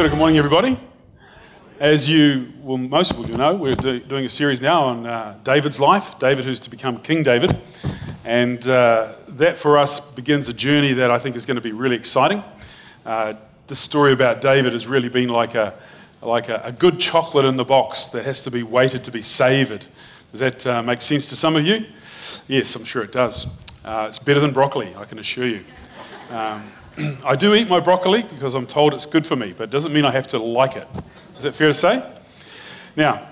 Good, morning, everybody. As you, well, most of you know, we're do, doing a series now on uh, David's life, David who's to become King David. And uh, that for us begins a journey that I think is going to be really exciting. Uh, this story about David has really been like a, like a, a, good chocolate in the box that has to be waited to be savoured. Does that uh, make sense to some of you? Yes, I'm sure it does. Uh, it's better than broccoli, I can assure you. Um, I do eat my broccoli because I'm told it's good for me, but it doesn't mean I have to like it. Is that fair to say? Now,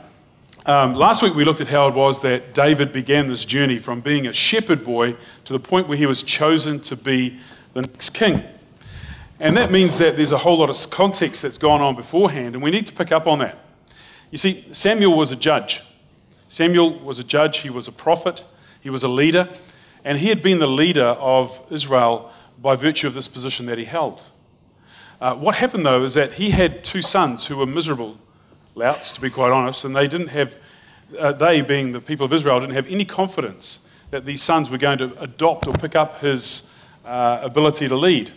um, last week we looked at how it was that David began this journey from being a shepherd boy to the point where he was chosen to be the next king. And that means that there's a whole lot of context that's gone on beforehand, and we need to pick up on that. You see, Samuel was a judge. Samuel was a judge, he was a prophet, he was a leader, and he had been the leader of Israel by virtue of this position that he held. Uh, what happened though is that he had two sons who were miserable louts, to be quite honest, and they didn't have, uh, they being the people of Israel, didn't have any confidence that these sons were going to adopt or pick up his uh, ability to lead.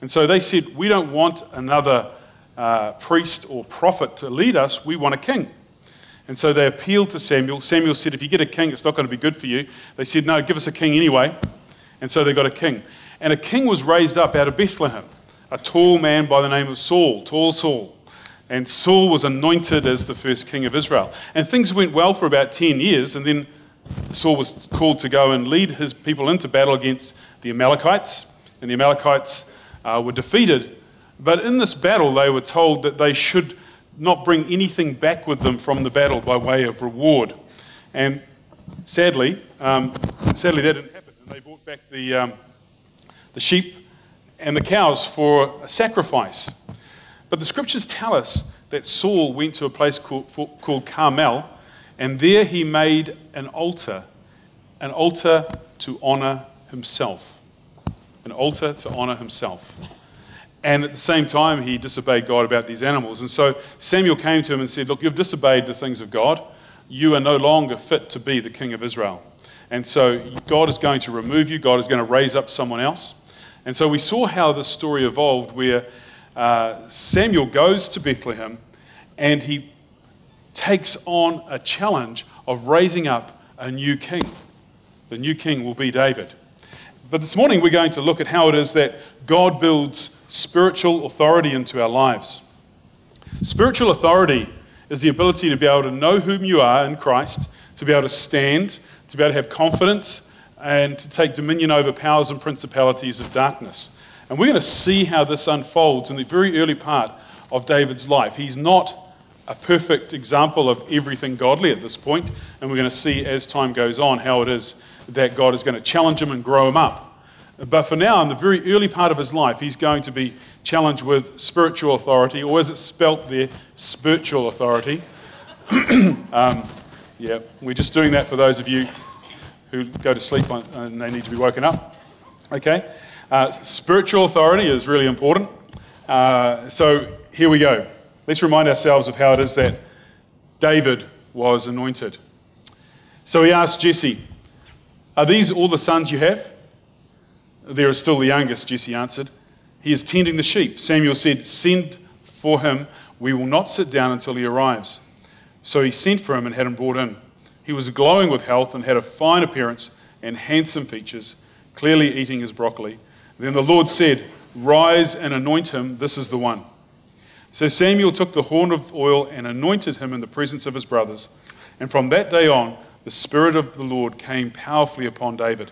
And so they said, We don't want another uh, priest or prophet to lead us, we want a king. And so they appealed to Samuel. Samuel said, If you get a king, it's not going to be good for you. They said, No, give us a king anyway. And so they got a king. And a king was raised up out of Bethlehem, a tall man by the name of Saul, tall Saul. And Saul was anointed as the first king of Israel. And things went well for about 10 years, and then Saul was called to go and lead his people into battle against the Amalekites. And the Amalekites uh, were defeated. But in this battle, they were told that they should not bring anything back with them from the battle by way of reward. And sadly, um, sadly that didn't happen. And they brought back the, um, the sheep and the cows for a sacrifice. But the scriptures tell us that Saul went to a place called, called Carmel, and there he made an altar, an altar to honor himself. An altar to honor himself. And at the same time, he disobeyed God about these animals. And so Samuel came to him and said, Look, you've disobeyed the things of God. You are no longer fit to be the king of Israel. And so God is going to remove you, God is going to raise up someone else. And so we saw how the story evolved where uh, Samuel goes to Bethlehem and he takes on a challenge of raising up a new king. The new king will be David. But this morning we're going to look at how it is that God builds spiritual authority into our lives. Spiritual authority is the ability to be able to know whom you are in Christ, to be able to stand, to be able to have confidence, and to take dominion over powers and principalities of darkness. And we're going to see how this unfolds in the very early part of David's life. He's not a perfect example of everything godly at this point, and we're going to see as time goes on how it is that God is going to challenge him and grow him up. But for now, in the very early part of his life, he's going to be challenged with spiritual authority, or as it's spelt there, spiritual authority. um, yeah, we're just doing that for those of you who go to sleep and they need to be woken up. Okay? Uh, spiritual authority is really important. Uh, so here we go. Let's remind ourselves of how it is that David was anointed. So he asked Jesse, Are these all the sons you have? There is still the youngest, Jesse answered. He is tending the sheep. Samuel said, Send for him. We will not sit down until he arrives. So he sent for him and had him brought in. He was glowing with health and had a fine appearance and handsome features, clearly eating his broccoli. Then the Lord said, Rise and anoint him, this is the one. So Samuel took the horn of oil and anointed him in the presence of his brothers. And from that day on, the Spirit of the Lord came powerfully upon David.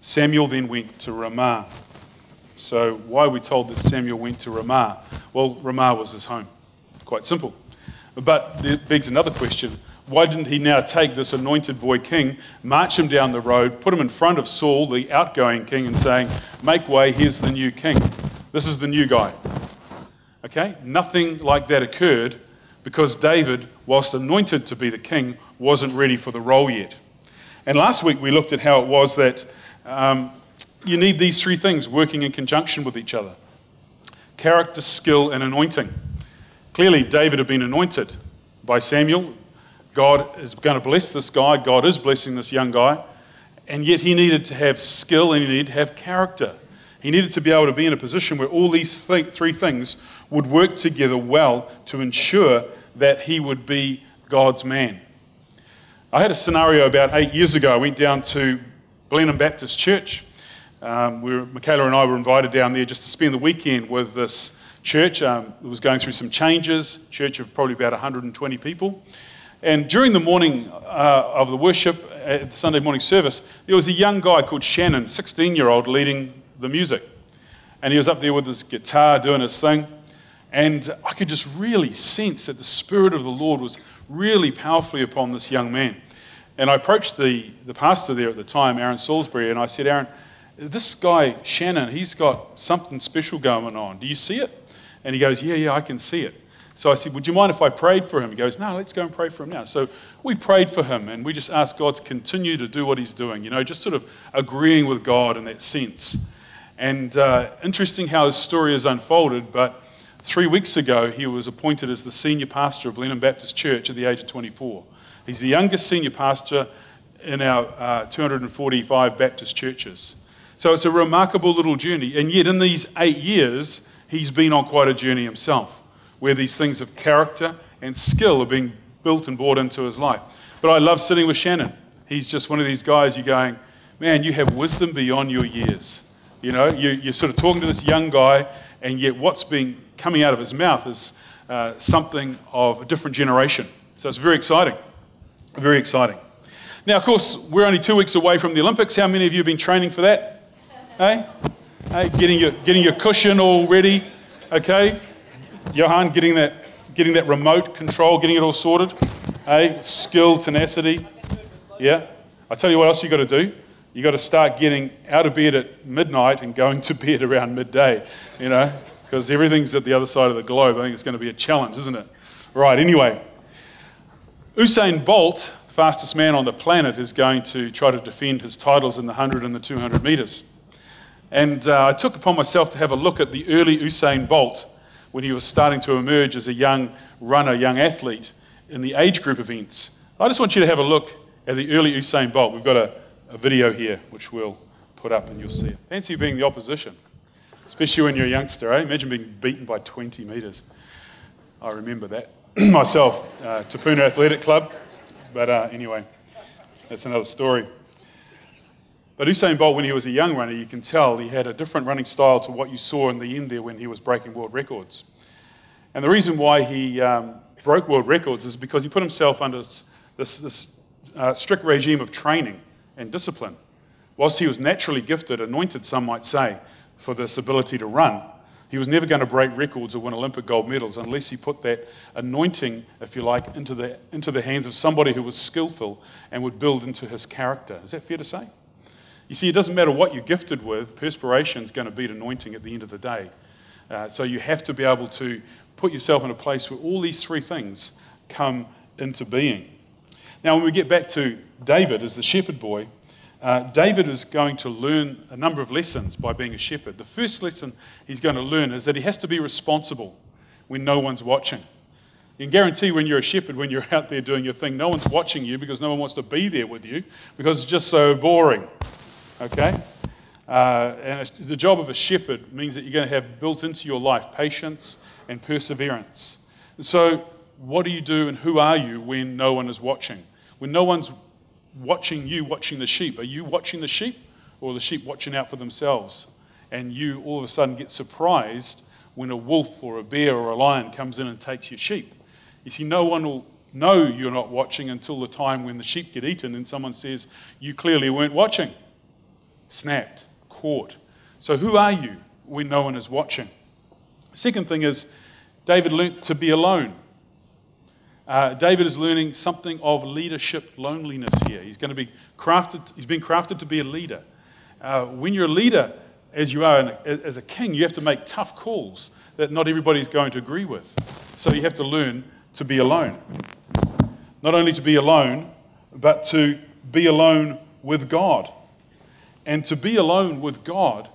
Samuel then went to Ramah. So, why are we told that Samuel went to Ramah? Well, Ramah was his home. Quite simple. But it begs another question why didn't he now take this anointed boy king, march him down the road, put him in front of Saul, the outgoing king, and saying, Make way, here's the new king. This is the new guy. Okay? Nothing like that occurred because David, whilst anointed to be the king, wasn't ready for the role yet. And last week we looked at how it was that um, you need these three things working in conjunction with each other character, skill, and anointing. Clearly, David had been anointed by Samuel, God is going to bless this guy. God is blessing this young guy. And yet he needed to have skill and he needed to have character. He needed to be able to be in a position where all these th- three things would work together well to ensure that he would be God's man. I had a scenario about eight years ago. I went down to Blenheim Baptist Church. Um, Michaela and I were invited down there just to spend the weekend with this church. Um, it was going through some changes, church of probably about 120 people. And during the morning uh, of the worship at the Sunday morning service, there was a young guy called Shannon, 16 year old, leading the music. And he was up there with his guitar doing his thing. And I could just really sense that the Spirit of the Lord was really powerfully upon this young man. And I approached the, the pastor there at the time, Aaron Salisbury, and I said, Aaron, this guy, Shannon, he's got something special going on. Do you see it? And he goes, Yeah, yeah, I can see it. So I said, Would you mind if I prayed for him? He goes, No, let's go and pray for him now. So we prayed for him and we just asked God to continue to do what he's doing, you know, just sort of agreeing with God in that sense. And uh, interesting how his story has unfolded, but three weeks ago he was appointed as the senior pastor of Blenheim Baptist Church at the age of 24. He's the youngest senior pastor in our uh, 245 Baptist churches. So it's a remarkable little journey. And yet, in these eight years, he's been on quite a journey himself, where these things of character and skill are being built and brought into his life. But I love sitting with Shannon. He's just one of these guys you're going, man, you have wisdom beyond your years. You know, you, are sort of talking to this young guy, and yet what's being coming out of his mouth is uh, something of a different generation. So it's very exciting. Very exciting. Now, of course, we're only two weeks away from the Olympics. How many of you have been training for that? Hey? Hey, getting your, getting your cushion all ready, okay? Johan, getting that, getting that remote control, getting it all sorted. Hey, skill, tenacity. Yeah? I tell you what else you got to do. You got to start getting out of bed at midnight and going to bed around midday, you know, because everything's at the other side of the globe. I think it's going to be a challenge, isn't it? Right, anyway. Usain Bolt, fastest man on the planet, is going to try to defend his titles in the 100 and the 200 metres. And uh, I took upon myself to have a look at the early Usain Bolt when he was starting to emerge as a young runner, young athlete in the age group events. I just want you to have a look at the early Usain Bolt. We've got a, a video here which we'll put up and you'll see it. Fancy being the opposition, especially when you're a youngster, eh? Imagine being beaten by 20 metres. I remember that myself, uh, Tapuna Athletic Club. But uh, anyway, that's another story. But Usain Bolt, when he was a young runner, you can tell he had a different running style to what you saw in the end there when he was breaking world records. And the reason why he um, broke world records is because he put himself under this, this, this uh, strict regime of training and discipline. Whilst he was naturally gifted, anointed, some might say, for this ability to run, he was never going to break records or win Olympic gold medals unless he put that anointing, if you like, into the, into the hands of somebody who was skillful and would build into his character. Is that fair to say? You see, it doesn't matter what you're gifted with, perspiration is going to beat anointing at the end of the day. Uh, so you have to be able to put yourself in a place where all these three things come into being. Now, when we get back to David as the shepherd boy, uh, David is going to learn a number of lessons by being a shepherd. The first lesson he's going to learn is that he has to be responsible when no one's watching. You can guarantee when you're a shepherd, when you're out there doing your thing, no one's watching you because no one wants to be there with you because it's just so boring. Okay? Uh, and the job of a shepherd means that you're going to have built into your life patience and perseverance. So, what do you do and who are you when no one is watching? When no one's watching you, watching the sheep, are you watching the sheep or the sheep watching out for themselves? And you all of a sudden get surprised when a wolf or a bear or a lion comes in and takes your sheep. You see, no one will know you're not watching until the time when the sheep get eaten and someone says, You clearly weren't watching snapped, caught. So, who are you when no one is watching? Second thing is, David learnt to be alone. Uh, David is learning something of leadership loneliness here. He's going to be crafted, he's been crafted to be a leader. Uh, when you're a leader, as you are as a king, you have to make tough calls that not everybody is going to agree with. So you have to learn to be alone. Not only to be alone, but to be alone with God. And to be alone with God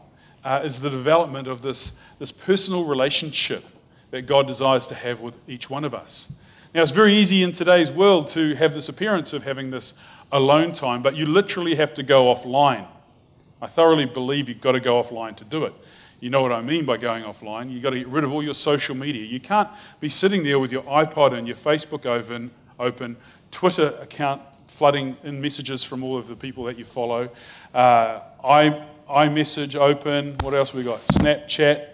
uh, is the development of this, this personal relationship that God desires to have with each one of us. Now, it's very easy in today's world to have this appearance of having this alone time, but you literally have to go offline. I thoroughly believe you've got to go offline to do it. you know what I mean by going offline. You've got to get rid of all your social media. You can't be sitting there with your iPod and your Facebook open, open Twitter account flooding in messages from all of the people that you follow. Uh, I, iMessage open. What else we got? Snapchat,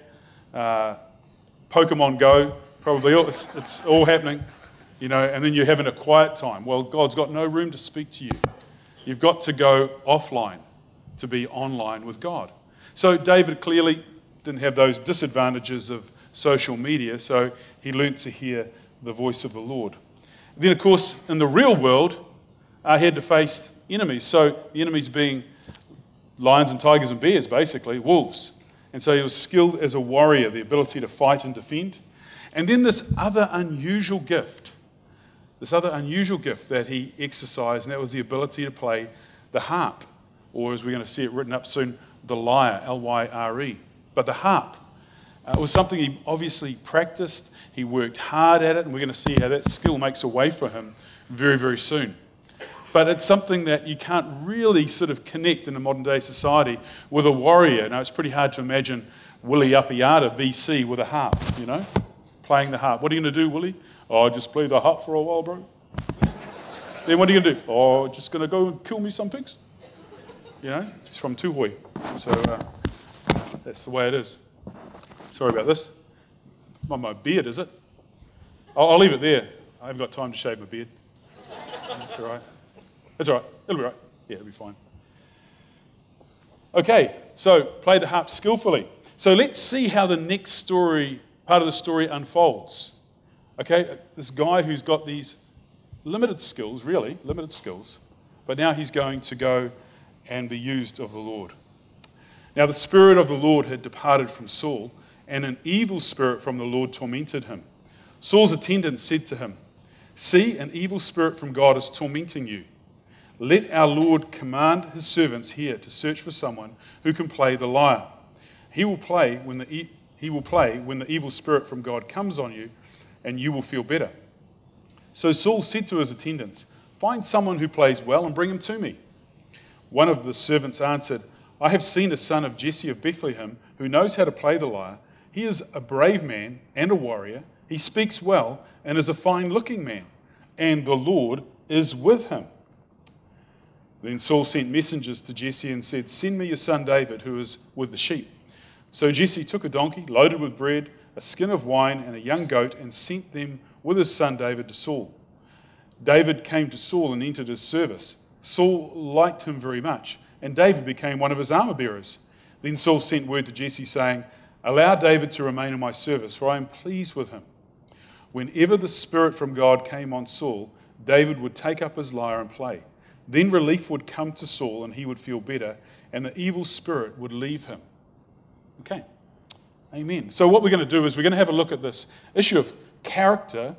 uh, Pokemon Go. Probably all, it's, it's all happening, you know. And then you're having a quiet time. Well, God's got no room to speak to you. You've got to go offline to be online with God. So David clearly didn't have those disadvantages of social media, so he learnt to hear the voice of the Lord. Then, of course, in the real world, uh, he had to face enemies. So the enemies being lions and tigers and bears, basically, wolves. And so he was skilled as a warrior, the ability to fight and defend. And then this other unusual gift, this other unusual gift that he exercised, and that was the ability to play the harp, or as we're going to see it written up soon, the lyre, L Y R E. But the harp uh, was something he obviously practiced, he worked hard at it, and we're going to see how that skill makes a way for him very, very soon but it's something that you can't really sort of connect in a modern day society with a warrior. Now, it's pretty hard to imagine Willie Apiata, VC, with a harp, you know, playing the harp. What are you going to do, Willie? Oh, I just play the harp for a while, bro. then what are you going to do? Oh, just going to go and kill me some pigs. You know, he's from Tuhoe. So uh, that's the way it is. Sorry about this. Not my beard, is it? I'll, I'll leave it there. I haven't got time to shave my beard. That's all right. That's all right. It'll be right. Yeah, it'll be fine. Okay, so play the harp skillfully. So let's see how the next story, part of the story, unfolds. Okay, this guy who's got these limited skills, really, limited skills, but now he's going to go and be used of the Lord. Now, the Spirit of the Lord had departed from Saul, and an evil spirit from the Lord tormented him. Saul's attendant said to him, See, an evil spirit from God is tormenting you. Let our Lord command his servants here to search for someone who can play the lyre. He will play when the, he will play when the evil spirit from God comes on you, and you will feel better. So Saul said to his attendants, Find someone who plays well and bring him to me. One of the servants answered, I have seen a son of Jesse of Bethlehem who knows how to play the lyre. He is a brave man and a warrior. He speaks well and is a fine looking man, and the Lord is with him. Then Saul sent messengers to Jesse and said, Send me your son David, who is with the sheep. So Jesse took a donkey loaded with bread, a skin of wine, and a young goat, and sent them with his son David to Saul. David came to Saul and entered his service. Saul liked him very much, and David became one of his armor bearers. Then Saul sent word to Jesse, saying, Allow David to remain in my service, for I am pleased with him. Whenever the Spirit from God came on Saul, David would take up his lyre and play. Then relief would come to Saul and he would feel better, and the evil spirit would leave him. Okay. Amen. So, what we're going to do is we're going to have a look at this issue of character,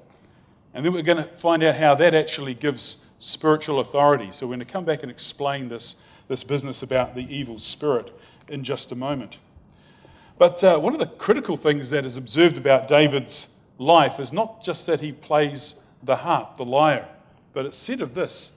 and then we're going to find out how that actually gives spiritual authority. So, we're going to come back and explain this, this business about the evil spirit in just a moment. But uh, one of the critical things that is observed about David's life is not just that he plays the harp, the lyre. But it's said of this,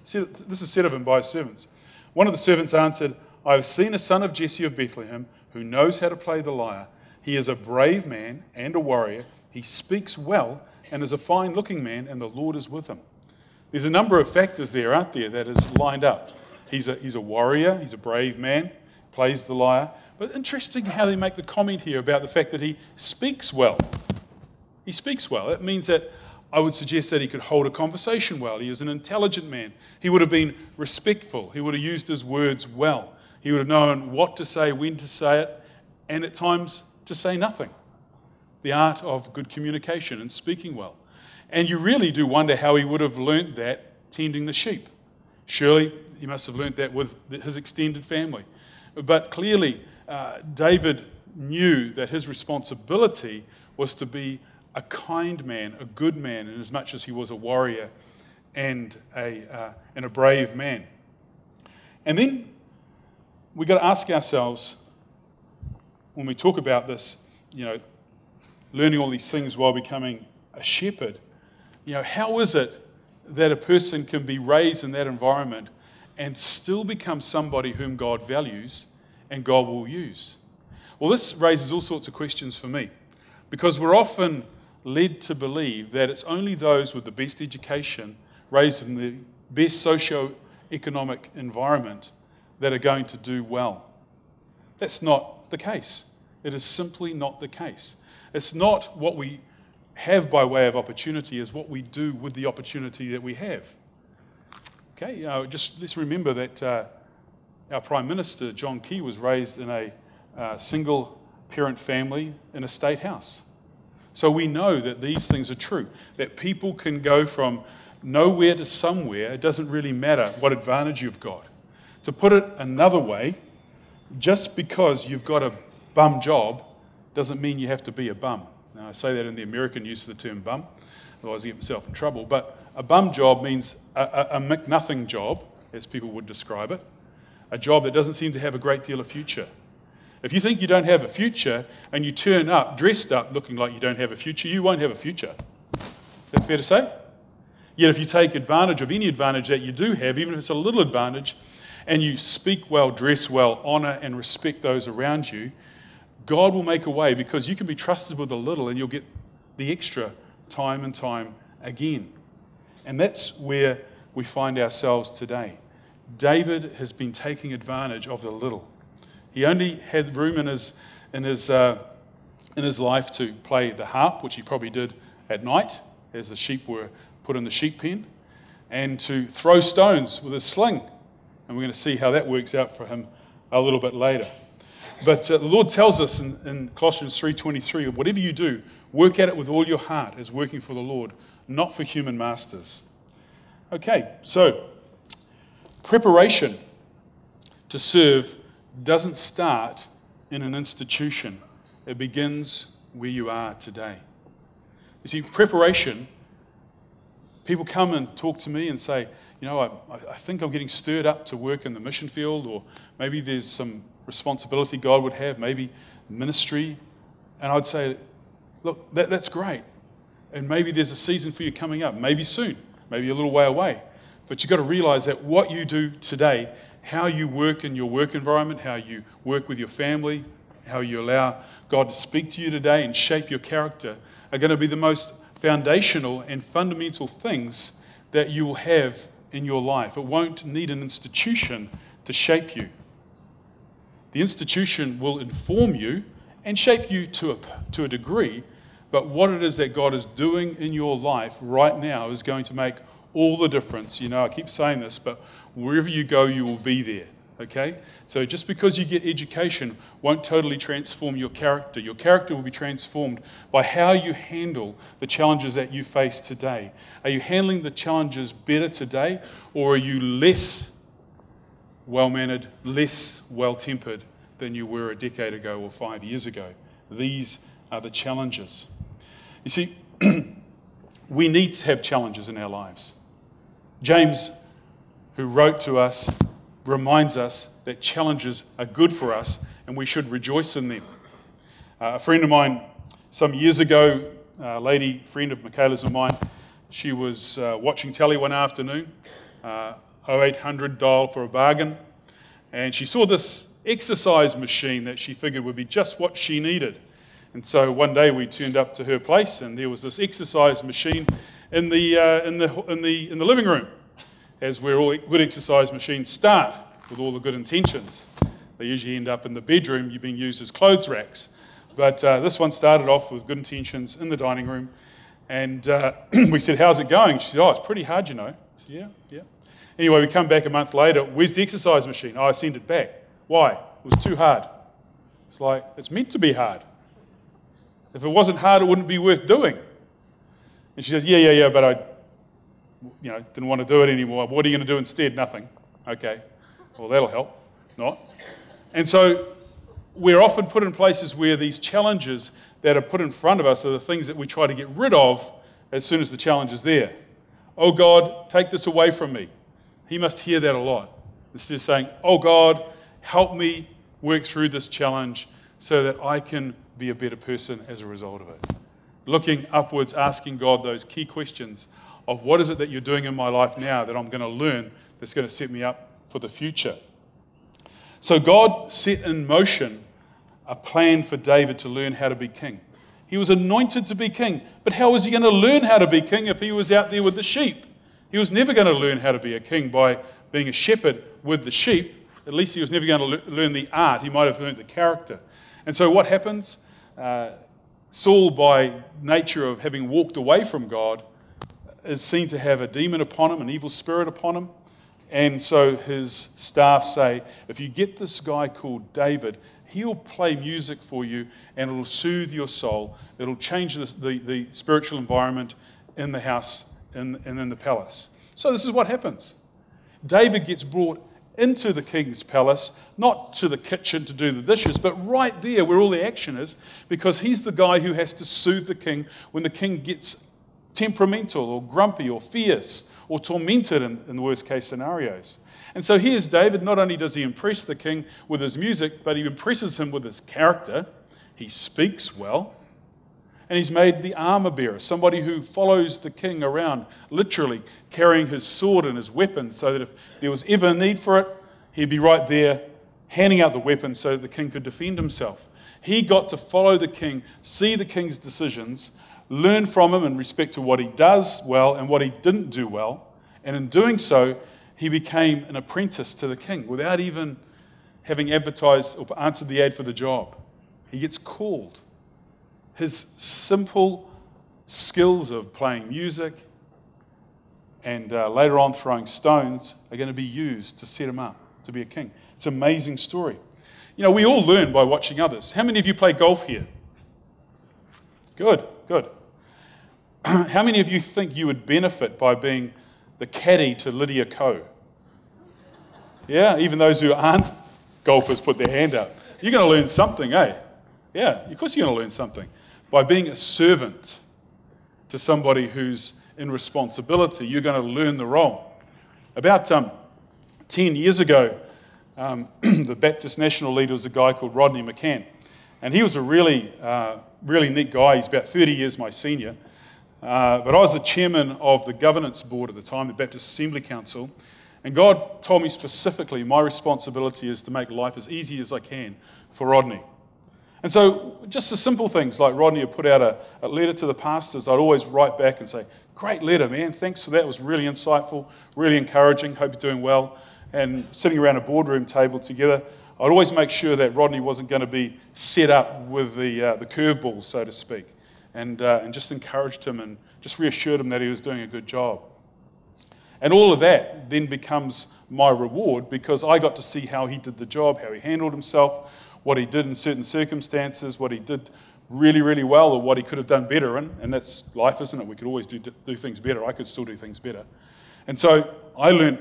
this is said of him by servants. One of the servants answered, I have seen a son of Jesse of Bethlehem who knows how to play the lyre. He is a brave man and a warrior. He speaks well and is a fine looking man, and the Lord is with him. There's a number of factors there, aren't there, that is lined up. He's a, he's a warrior, he's a brave man, plays the lyre. But interesting how they make the comment here about the fact that he speaks well. He speaks well. That means that I would suggest that he could hold a conversation well. He is an intelligent man. He would have been respectful. He would have used his words well. He would have known what to say, when to say it, and at times to say nothing. The art of good communication and speaking well. And you really do wonder how he would have learnt that tending the sheep. Surely he must have learnt that with his extended family. But clearly, uh, David knew that his responsibility was to be a kind man, a good man, in as much as he was a warrior and a, uh, and a brave man. And then we've got to ask ourselves when we talk about this, you know, learning all these things while becoming a shepherd, you know, how is it that a person can be raised in that environment and still become somebody whom God values and God will use? Well, this raises all sorts of questions for me because we're often led to believe that it's only those with the best education, raised in the best socio-economic environment, that are going to do well. That's not the case. It is simply not the case. It's not what we have by way of opportunity, is what we do with the opportunity that we have. Okay, you know, just let's remember that uh, our Prime Minister, John Key, was raised in a uh, single parent family in a state house. So we know that these things are true, that people can go from nowhere to somewhere. It doesn't really matter what advantage you've got. To put it another way, just because you've got a bum job doesn't mean you have to be a bum. Now, I say that in the American use of the term bum, otherwise I get myself in trouble. But a bum job means a, a, a McNothing job, as people would describe it, a job that doesn't seem to have a great deal of future. If you think you don't have a future and you turn up dressed up looking like you don't have a future, you won't have a future. Is that fair to say? Yet if you take advantage of any advantage that you do have, even if it's a little advantage, and you speak well, dress well, honor and respect those around you, God will make a way because you can be trusted with a little and you'll get the extra time and time again. And that's where we find ourselves today. David has been taking advantage of the little. He only had room in his, in his, uh, in his life to play the harp, which he probably did at night as the sheep were put in the sheep pen, and to throw stones with his sling. And we're going to see how that works out for him a little bit later. But uh, the Lord tells us in, in Colossians 3.23, whatever you do, work at it with all your heart as working for the Lord, not for human masters. Okay, so preparation to serve doesn't start in an institution. It begins where you are today. You see, preparation, people come and talk to me and say, you know, I, I think I'm getting stirred up to work in the mission field, or maybe there's some responsibility God would have, maybe ministry. And I'd say, look, that, that's great. And maybe there's a season for you coming up, maybe soon, maybe a little way away. But you've got to realize that what you do today, how you work in your work environment, how you work with your family, how you allow God to speak to you today and shape your character, are going to be the most foundational and fundamental things that you will have in your life. It won't need an institution to shape you. The institution will inform you and shape you to a, to a degree, but what it is that God is doing in your life right now is going to make all the difference. You know, I keep saying this, but wherever you go, you will be there. Okay? So just because you get education won't totally transform your character. Your character will be transformed by how you handle the challenges that you face today. Are you handling the challenges better today, or are you less well mannered, less well tempered than you were a decade ago or five years ago. These are the challenges. You see, we need to have challenges in our lives. James, who wrote to us, reminds us that challenges are good for us and we should rejoice in them. Uh, a friend of mine, some years ago, a lady friend of Michaela's and mine, she was uh, watching telly one afternoon. Uh, 0800 dial for a bargain. And she saw this exercise machine that she figured would be just what she needed. And so one day we turned up to her place, and there was this exercise machine in the, uh, in the, in the, in the living room, as where all good exercise machines start with all the good intentions. They usually end up in the bedroom, you're being used as clothes racks. But uh, this one started off with good intentions in the dining room. And uh, we said, How's it going? She said, Oh, it's pretty hard, you know. I said, Yeah, yeah. Anyway, we come back a month later. Where's the exercise machine? Oh, I sent it back. Why? It was too hard. It's like, it's meant to be hard. If it wasn't hard, it wouldn't be worth doing. And she says, Yeah, yeah, yeah, but I you know, didn't want to do it anymore. What are you going to do instead? Nothing. Okay. Well, that'll help. Not. And so we're often put in places where these challenges that are put in front of us are the things that we try to get rid of as soon as the challenge is there. Oh God, take this away from me. He must hear that a lot. Instead of saying, Oh God, help me work through this challenge so that I can be a better person as a result of it. Looking upwards, asking God those key questions of what is it that you're doing in my life now that I'm going to learn that's going to set me up for the future. So God set in motion a plan for David to learn how to be king. He was anointed to be king, but how was he going to learn how to be king if he was out there with the sheep? He was never going to learn how to be a king by being a shepherd with the sheep. At least he was never going to learn the art. He might have learned the character. And so what happens? Uh, Saul, by nature of having walked away from God, is seen to have a demon upon him, an evil spirit upon him. And so his staff say, if you get this guy called David, he'll play music for you and it'll soothe your soul. It'll change the, the, the spiritual environment in the house and, and in the palace. So this is what happens. David gets brought into the king's palace, not to the kitchen to do the dishes, but right there where all the action is, because he's the guy who has to soothe the king when the king gets temperamental or grumpy or fierce or tormented in, in the worst case scenarios. And so here's David. Not only does he impress the king with his music, but he impresses him with his character. He speaks well. And he's made the armor bearer, somebody who follows the king around, literally carrying his sword and his weapon, so that if there was ever a need for it, he'd be right there handing out the weapon so that the king could defend himself. He got to follow the king, see the king's decisions, learn from him in respect to what he does well and what he didn't do well. And in doing so, he became an apprentice to the king without even having advertised or answered the ad for the job. He gets called. His simple skills of playing music and uh, later on throwing stones are going to be used to set him up to be a king. It's an amazing story. You know, we all learn by watching others. How many of you play golf here? Good, good. How many of you think you would benefit by being the caddy to Lydia Ko? Yeah, even those who aren't golfers put their hand up. You're going to learn something, eh? Yeah, of course you're going to learn something. By being a servant to somebody who's in responsibility, you're going to learn the role. About um, 10 years ago, um, the Baptist National leader was a guy called Rodney Macann. And he was a really, uh, really neat guy. He's about 30 years my senior. Uh, but I was the chairman of the governance board at the time, the Baptist Assembly Council. And God told me specifically my responsibility is to make life as easy as I can for Rodney. And so, just the simple things like Rodney had put out a, a, letter to the pastors, I'd always write back and say, Great letter, man. Thanks for that. It was really insightful, really encouraging. Hope you're doing well. And sitting around a boardroom table together, I'd always make sure that Rodney wasn't going to be set up with the, uh, the curveball, so to speak, and, uh, and just encouraged him and just reassured him that he was doing a good job. And all of that then becomes my reward because I got to see how he did the job, how he handled himself, what he did in certain circumstances, what he did really, really well, or what he could have done better in. And that's life, isn't it? We could always do, do things better. I could still do things better. And so I learned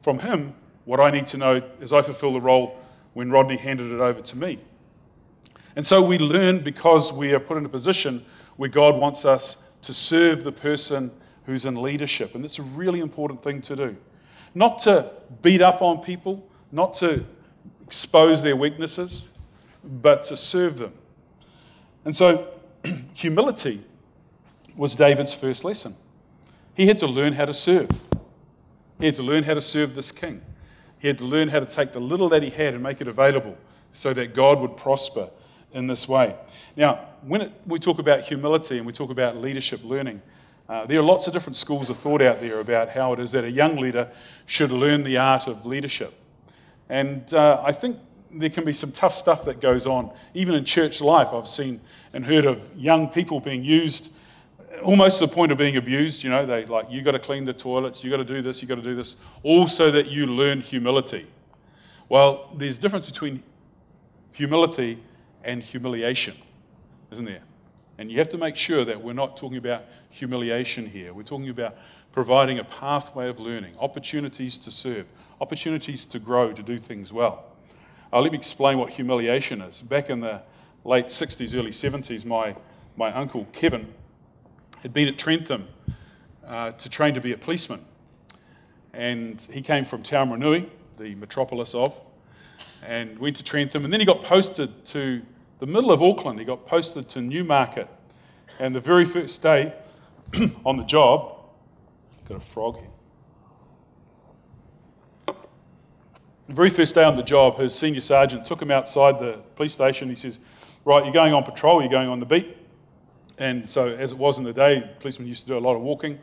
from him what I need to know as I fulfill the role when Rodney handed it over to me. And so we learn because we are put in a position where God wants us to serve the person who's in leadership. And it's a really important thing to do. Not to beat up on people, not to expose their weaknesses, but to serve them. And so, humility was David's first lesson. He had to learn how to serve. He had to learn how to serve this king. He had to learn how to take the little that he had and make it available so that God would prosper in this way. Now, when it, we talk about humility and we talk about leadership learning, uh, there are lots of different schools of thought out there about how it is that a young leader should learn the art of leadership. And uh, I think there can be some tough stuff that goes on. Even in church life, I've seen and heard of young people being used almost the point of being abused. You know, they like, you got to clean the toilets, you got to do this, you got to do this, all so that you learn humility. Well, there's difference between humility and humiliation, isn't there? And you have to make sure that we're not talking about humiliation here. We're talking about providing a pathway of learning, opportunities to serve, opportunities to grow, to do things well. Uh, let me explain what humiliation is. Back in the late 60s, early 70s, my, my uncle Kevin had been at Trentham uh, to train to be a policeman. And he came from Taumarunui, the metropolis of, and went to Trentham. And then he got posted to the middle of Auckland. He got posted to Newmarket. And the very first day on the job, got a frog here. The very first day on the job, his senior sergeant took him outside the police station. He says, Right, you're going on patrol, you're going on the beat. And so, as it was in the day, policemen used to do a lot of walking.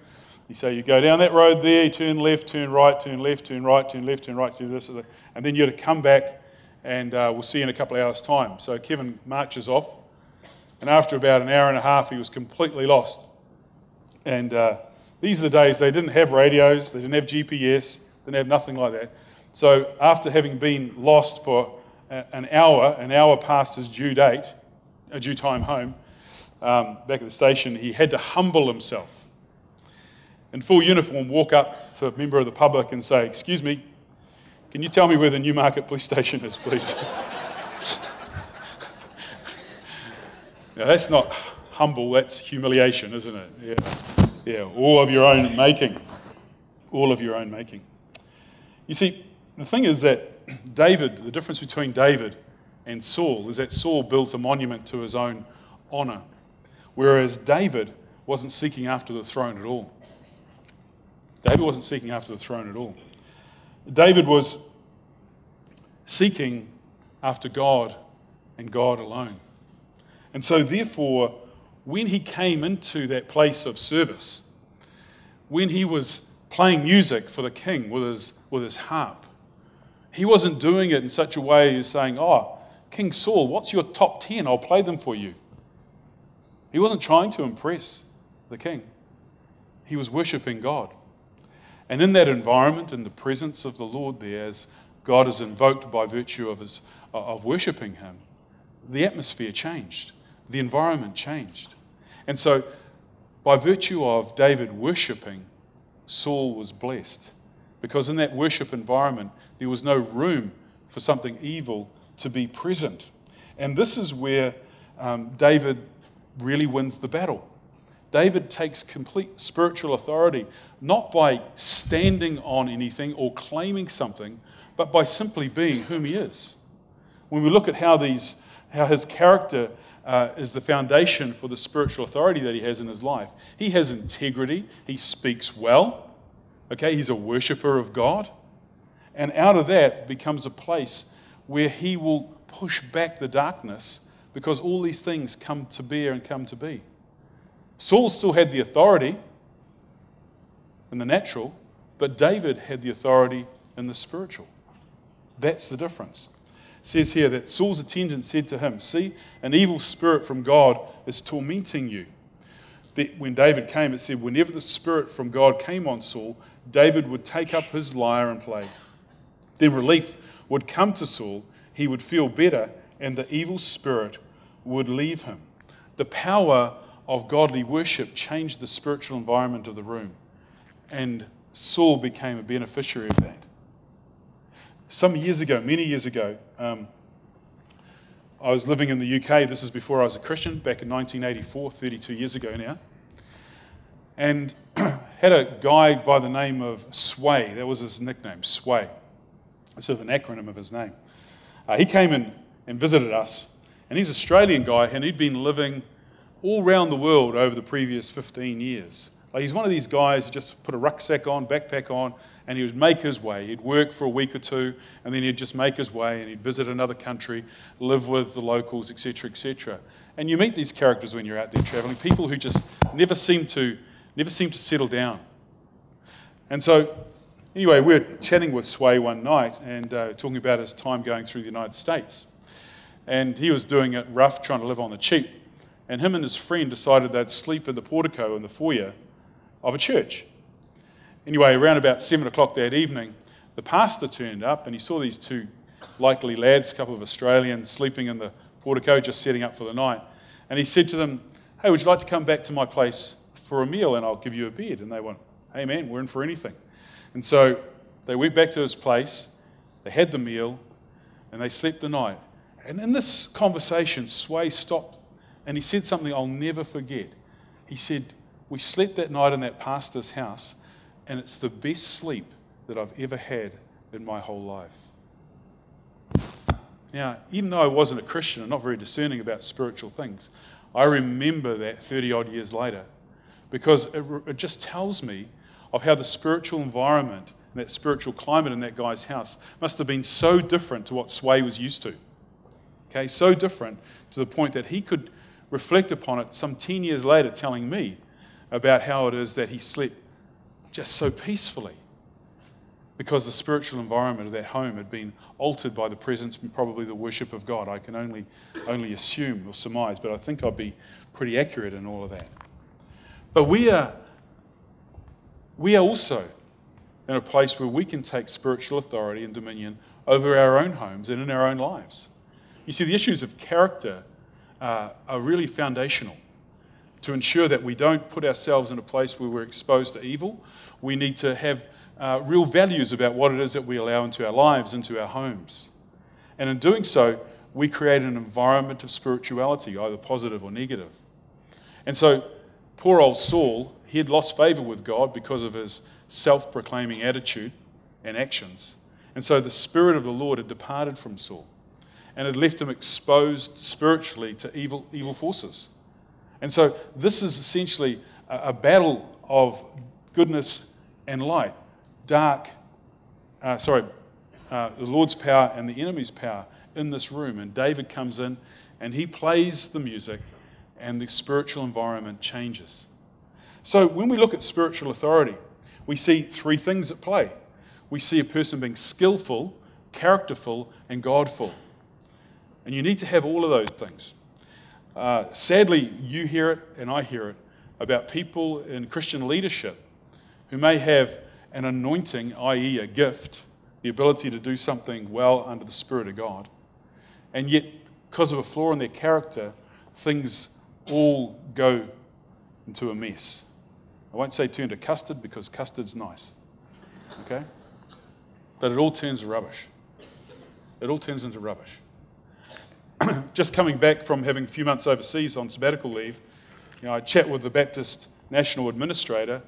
You say you go down that road there, you turn left, turn right, turn left, turn right, turn left, turn right, turn this, and then you're to come back, and uh, we'll see you in a couple of hours' time. So Kevin marches off, and after about an hour and a half, he was completely lost. And uh, these are the days they didn't have radios, they didn't have GPS, they didn't have nothing like that. So after having been lost for an hour, an hour past his due date, a due time home, um, back at the station, he had to humble himself. In full uniform, walk up to a member of the public and say, Excuse me, can you tell me where the Newmarket police station is, please? now, that's not humble, that's humiliation, isn't it? Yeah. Yeah, all of your own making. All of your own making. You see, the thing is that David, the difference between David and Saul is that Saul built a monument to his own honor, whereas David wasn't seeking after the throne at all. David wasn't seeking after the throne at all. David was seeking after God and God alone. And so, therefore, when he came into that place of service, when he was playing music for the king with his, with his harp, he wasn't doing it in such a way as saying, Oh, King Saul, what's your top 10? I'll play them for you. He wasn't trying to impress the king, he was worshiping God. And in that environment, in the presence of the Lord there, as God is invoked by virtue of, his, of worshiping him, the atmosphere changed, the environment changed. And so, by virtue of David worshiping, Saul was blessed. Because in that worship environment, there was no room for something evil to be present. And this is where um, David really wins the battle. David takes complete spiritual authority, not by standing on anything or claiming something, but by simply being whom he is. When we look at how, these, how his character uh, is the foundation for the spiritual authority that he has in his life, he has integrity, he speaks well, okay, he's a worshiper of God. And out of that becomes a place where he will push back the darkness because all these things come to bear and come to be. Saul still had the authority in the natural, but David had the authority in the spiritual. That's the difference. It says here that Saul's attendant said to him, See, an evil spirit from God is tormenting you. When David came, it said, Whenever the spirit from God came on Saul, David would take up his lyre and play. Then relief would come to Saul, he would feel better, and the evil spirit would leave him. The power of godly worship changed the spiritual environment of the room, and Saul became a beneficiary of that. Some years ago, many years ago, um, I was living in the UK. This is before I was a Christian, back in 1984, 32 years ago now. And had a guy by the name of Sway. That was his nickname, Sway sort of an acronym of his name. Uh, he came in and visited us, and he's an Australian guy, and he'd been living all around the world over the previous 15 years. Like he's one of these guys who just put a rucksack on, backpack on, and he would make his way. He'd work for a week or two, and then he'd just make his way, and he'd visit another country, live with the locals, etc., etc. And you meet these characters when you're out there traveling, people who just never seem to, never seem to settle down. And so Anyway, we were chatting with Sway one night and uh, talking about his time going through the United States. And he was doing it rough, trying to live on the cheap. And him and his friend decided they'd sleep in the portico in the foyer of a church. Anyway, around about 7 o'clock that evening, the pastor turned up and he saw these two likely lads, a couple of Australians, sleeping in the portico, just setting up for the night. And he said to them, Hey, would you like to come back to my place for a meal and I'll give you a bed? And they went, Hey, man, we're in for anything. And so they went back to his place, they had the meal, and they slept the night. And in this conversation, Sway stopped and he said something I'll never forget. He said, We slept that night in that pastor's house, and it's the best sleep that I've ever had in my whole life. Now, even though I wasn't a Christian and not very discerning about spiritual things, I remember that 30 odd years later because it, it just tells me of how the spiritual environment and that spiritual climate in that guy's house must have been so different to what Sway was used to. Okay, so different to the point that he could reflect upon it some 10 years later, telling me about how it is that he slept just so peacefully because the spiritual environment of that home had been altered by the presence and probably the worship of God. I can only, only assume or surmise, but I think I'd be pretty accurate in all of that. But we are, we are also in a place where we can take spiritual authority and dominion over our own homes and in our own lives. You see, the issues of character uh, are really foundational to ensure that we don't put ourselves in a place where we're exposed to evil. We need to have uh, real values about what it is that we allow into our lives, into our homes. And in doing so, we create an environment of spirituality, either positive or negative. And so, poor old Saul, he had lost favor with God because of his self proclaiming attitude and actions. And so the Spirit of the Lord had departed from Saul and had left him exposed spiritually to evil, evil forces. And so this is essentially a, a battle of goodness and light, dark, uh, sorry, uh, the Lord's power and the enemy's power in this room. And David comes in and he plays the music, and the spiritual environment changes. So when we look at spiritual authority, we see three things at play. We see a person being skillful, characterful, and godful. And you need to have all of those things. Uh, sadly, you hear it and I hear it about people in Christian leadership who may have an anointing, i.e., a gift, the ability to do something well under the Spirit of God. And yet, because of a flaw in their character, things all go into a mess. I won't say turn to custard because custard's nice. Okay? But it all turns to rubbish. It all turns into rubbish. Just coming back from having a few months overseas on sabbatical leave, you know, I chat with the Baptist National Administrator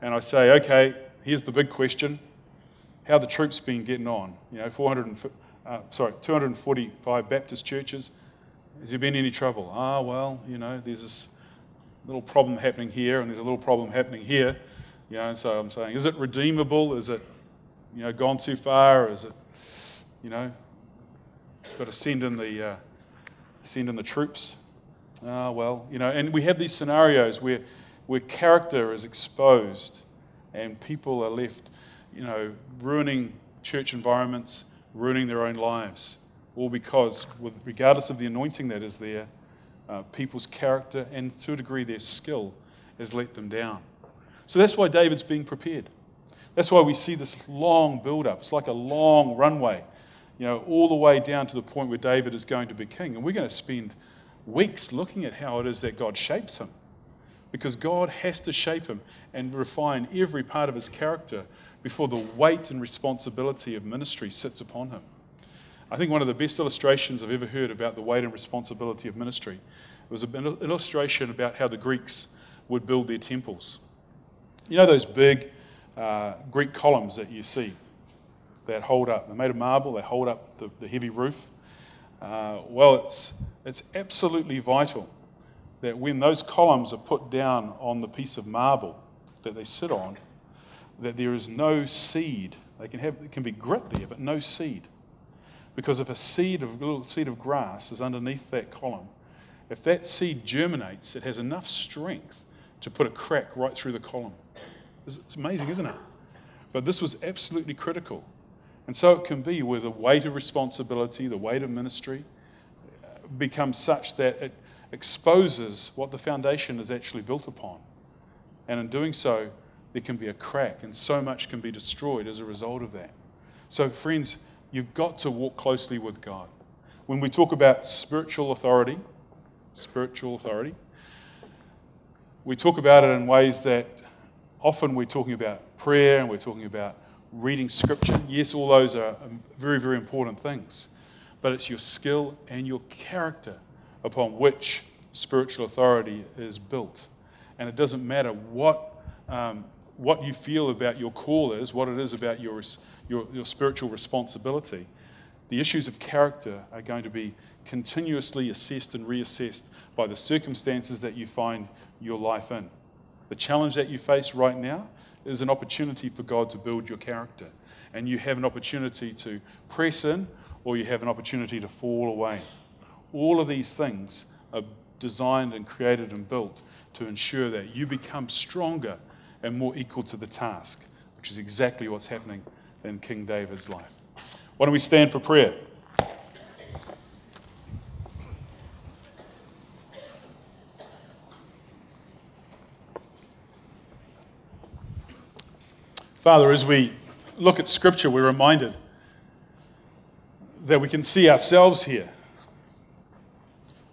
and I say, okay, here's the big question. How the troops been getting on? You know, 400 uh, sorry, 245 Baptist churches. Has there been any trouble? Ah, well, you know, there's this little problem happening here and there's a little problem happening here. You know, so I'm saying, is it redeemable? Is it, you know, gone too far? Is it, you know, got to send in the, uh, send in the troops? Ah, well, you know, and we have these scenarios where, where character is exposed and people are left, you know, ruining church environments, ruining their own lives, all because, regardless of the anointing that is there, uh, people's character and to a degree their skill has let them down. So that's why David's being prepared. That's why we see this long build up. It's like a long runway, you know, all the way down to the point where David is going to be king. And we're going to spend weeks looking at how it is that God shapes him. Because God has to shape him and refine every part of his character before the weight and responsibility of ministry sits upon him. I think one of the best illustrations I've ever heard about the weight and responsibility of ministry was an illustration about how the Greeks would build their temples. You know those big uh, Greek columns that you see that hold up? They're made of marble, they hold up the, the heavy roof. Uh, well, it's, it's absolutely vital that when those columns are put down on the piece of marble that they sit on, that there is no seed. They can have, it can be grit there, but no seed. Because if a seed of little seed of grass is underneath that column, if that seed germinates, it has enough strength to put a crack right through the column. It's amazing, isn't it? But this was absolutely critical. And so it can be where the weight of responsibility, the weight of ministry, uh, becomes such that it exposes what the foundation is actually built upon. And in doing so, there can be a crack, and so much can be destroyed as a result of that. So, friends, You've got to walk closely with God. When we talk about spiritual authority, spiritual authority, we talk about it in ways that often we're talking about prayer and we're talking about reading scripture. Yes, all those are very, very important things. But it's your skill and your character upon which spiritual authority is built. And it doesn't matter what, um, what you feel about your call is, what it is about your your, your spiritual responsibility, the issues of character are going to be continuously assessed and reassessed by the circumstances that you find your life in. The challenge that you face right now is an opportunity for God to build your character. And you have an opportunity to press in or you have an opportunity to fall away. All of these things are designed and created and built to ensure that you become stronger and more equal to the task, which is exactly what's happening in King David's life. Why don't we stand for prayer? Father, as we look at Scripture, we're reminded that we can see ourselves here.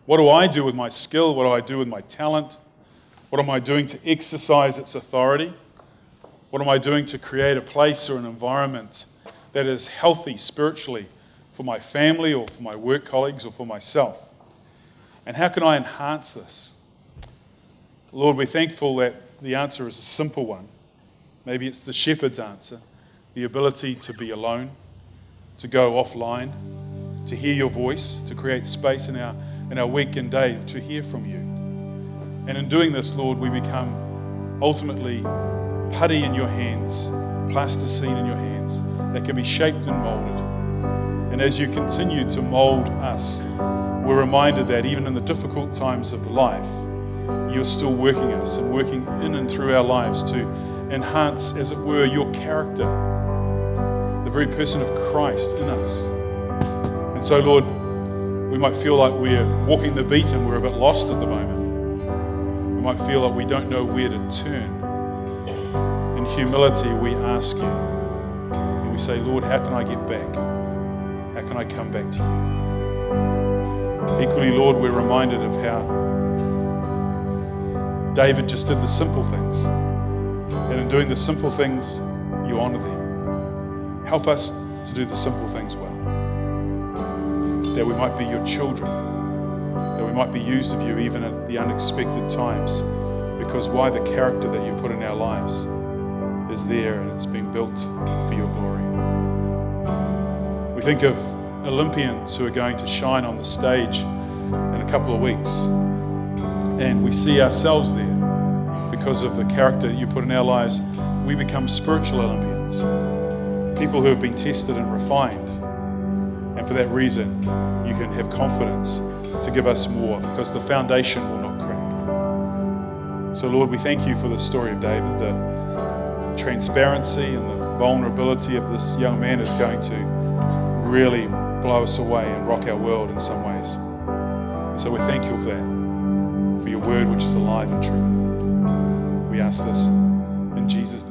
What do I do with my skill? What do I do with my talent? What am I doing to exercise its authority? What am I doing to create a place or an environment that is healthy spiritually for my family or for my work colleagues or for myself? And how can I enhance this? Lord, we're thankful that the answer is a simple one. Maybe it's the shepherd's answer the ability to be alone, to go offline, to hear your voice, to create space in our, in our week and day to hear from you. And in doing this, Lord, we become ultimately putty in your hands, plasticine in your hands that can be shaped and molded. And as you continue to mold us, we're reminded that even in the difficult times of life, you're still working us and working in and through our lives to enhance, as it were, your character, the very person of Christ in us. And so, Lord, we might feel like we're walking the beat and we're a bit lost at the moment. We might feel like we don't know where to turn. In humility, we ask you, and we say, Lord, how can I get back? How can I come back to you? Equally, Lord, we're reminded of how David just did the simple things. And in doing the simple things, you honor them. Help us to do the simple things well. That we might be your children. That we might be used of you even at the unexpected times. Because why the character that you put in our lives is there and it's been built for your glory. We think of Olympians who are going to shine on the stage in a couple of weeks. And we see ourselves there because of the character you put in our lives, we become spiritual Olympians. People who have been tested and refined. And for that reason, you can have confidence to give us more because the foundation will not crack. So, Lord, we thank you for the story of David. The transparency and the vulnerability of this young man is going to really blow us away and rock our world in some ways. So we thank you for that, for your word which is alive and true. We ask this in Jesus' name.